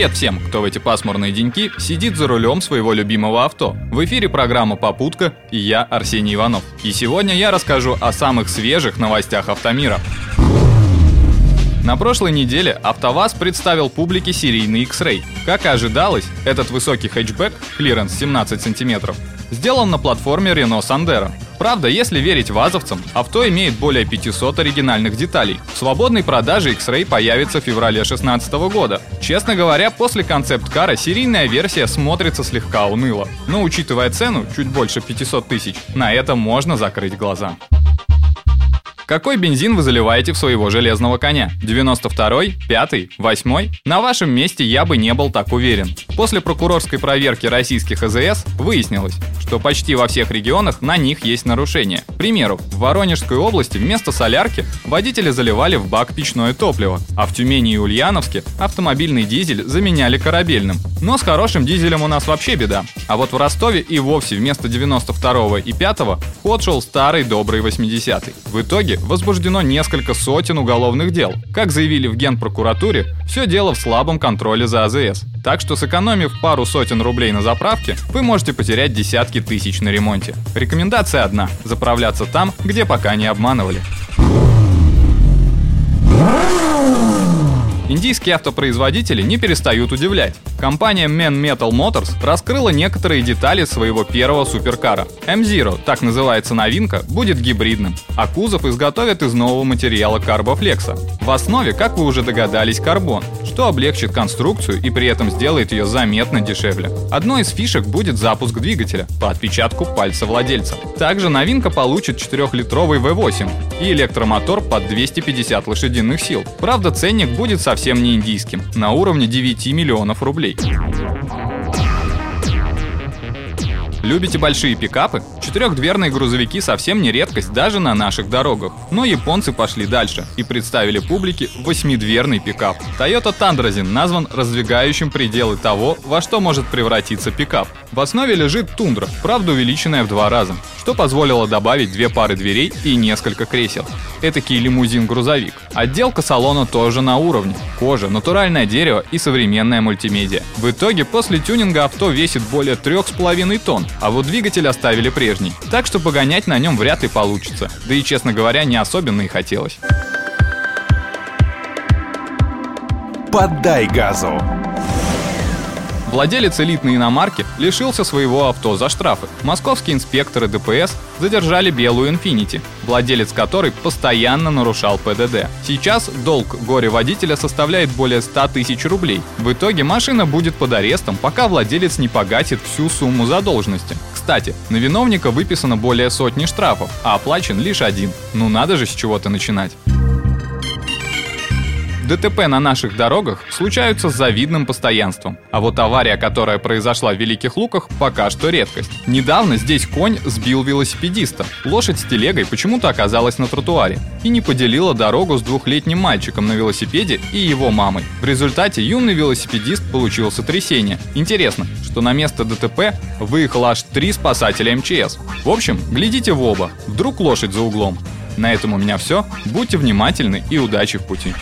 Привет всем, кто в эти пасмурные деньки сидит за рулем своего любимого авто. В эфире программа «Попутка» и я, Арсений Иванов. И сегодня я расскажу о самых свежих новостях автомира. На прошлой неделе АвтоВАЗ представил публике серийный X-Ray. Как и ожидалось, этот высокий хэтчбэк, клиренс 17 см, сделан на платформе Renault Sandero. Правда, если верить вазовцам, авто имеет более 500 оригинальных деталей. В свободной продаже X-Ray появится в феврале 2016 года. Честно говоря, после концепт-кара серийная версия смотрится слегка уныло. Но учитывая цену, чуть больше 500 тысяч, на это можно закрыть глаза. Какой бензин вы заливаете в своего железного коня? 92-й, 5-й, 8-й? На вашем месте я бы не был так уверен. После прокурорской проверки российских АЗС выяснилось, что почти во всех регионах на них есть нарушения. К примеру, в Воронежской области вместо солярки водители заливали в бак печное топливо, а в Тюмени и Ульяновске автомобильный дизель заменяли корабельным. Но с хорошим дизелем у нас вообще беда. А вот в Ростове и вовсе вместо 92 и 5 в ход шел старый добрый 80-й. В итоге возбуждено несколько сотен уголовных дел. Как заявили в Генпрокуратуре, все дело в слабом контроле за АЗС. Так что сэкономив пару сотен рублей на заправке, вы можете потерять десятки тысяч на ремонте. Рекомендация одна – заправляться там, где пока не обманывали. Индийские автопроизводители не перестают удивлять. Компания Man Metal Motors раскрыла некоторые детали своего первого суперкара. M0, так называется новинка, будет гибридным, а кузов изготовят из нового материала карбофлекса. В основе, как вы уже догадались, карбон, что облегчит конструкцию и при этом сделает ее заметно дешевле. Одной из фишек будет запуск двигателя по отпечатку пальца владельца. Также новинка получит 4-литровый V8 и электромотор под 250 лошадиных сил. Правда, ценник будет совсем совсем не индийским, на уровне 9 миллионов рублей. Любите большие пикапы? Четырехдверные грузовики совсем не редкость даже на наших дорогах. Но японцы пошли дальше и представили публике восьмидверный пикап. Toyota Tundrazin назван раздвигающим пределы того, во что может превратиться пикап. В основе лежит тундра, правда увеличенная в два раза, что позволило добавить две пары дверей и несколько кресел. Этакий лимузин-грузовик. Отделка салона тоже на уровне. Кожа, натуральное дерево и современная мультимедиа. В итоге после тюнинга авто весит более 3,5 тонн, а вот двигатель оставили прежний. Так что погонять на нем вряд ли получится. Да и, честно говоря, не особенно и хотелось. Поддай газу! Владелец элитной иномарки лишился своего авто за штрафы. Московские инспекторы ДПС задержали белую Infiniti, владелец которой постоянно нарушал ПДД. Сейчас долг горе-водителя составляет более 100 тысяч рублей. В итоге машина будет под арестом, пока владелец не погасит всю сумму задолженности. Кстати, на виновника выписано более сотни штрафов, а оплачен лишь один. Ну надо же с чего-то начинать. ДТП на наших дорогах случаются с завидным постоянством. А вот авария, которая произошла в Великих Луках, пока что редкость. Недавно здесь конь сбил велосипедиста. Лошадь с телегой почему-то оказалась на тротуаре и не поделила дорогу с двухлетним мальчиком на велосипеде и его мамой. В результате юный велосипедист получил сотрясение. Интересно, что на место ДТП выехало аж три спасателя МЧС. В общем, глядите в оба, вдруг лошадь за углом. На этом у меня все. Будьте внимательны и удачи в пути.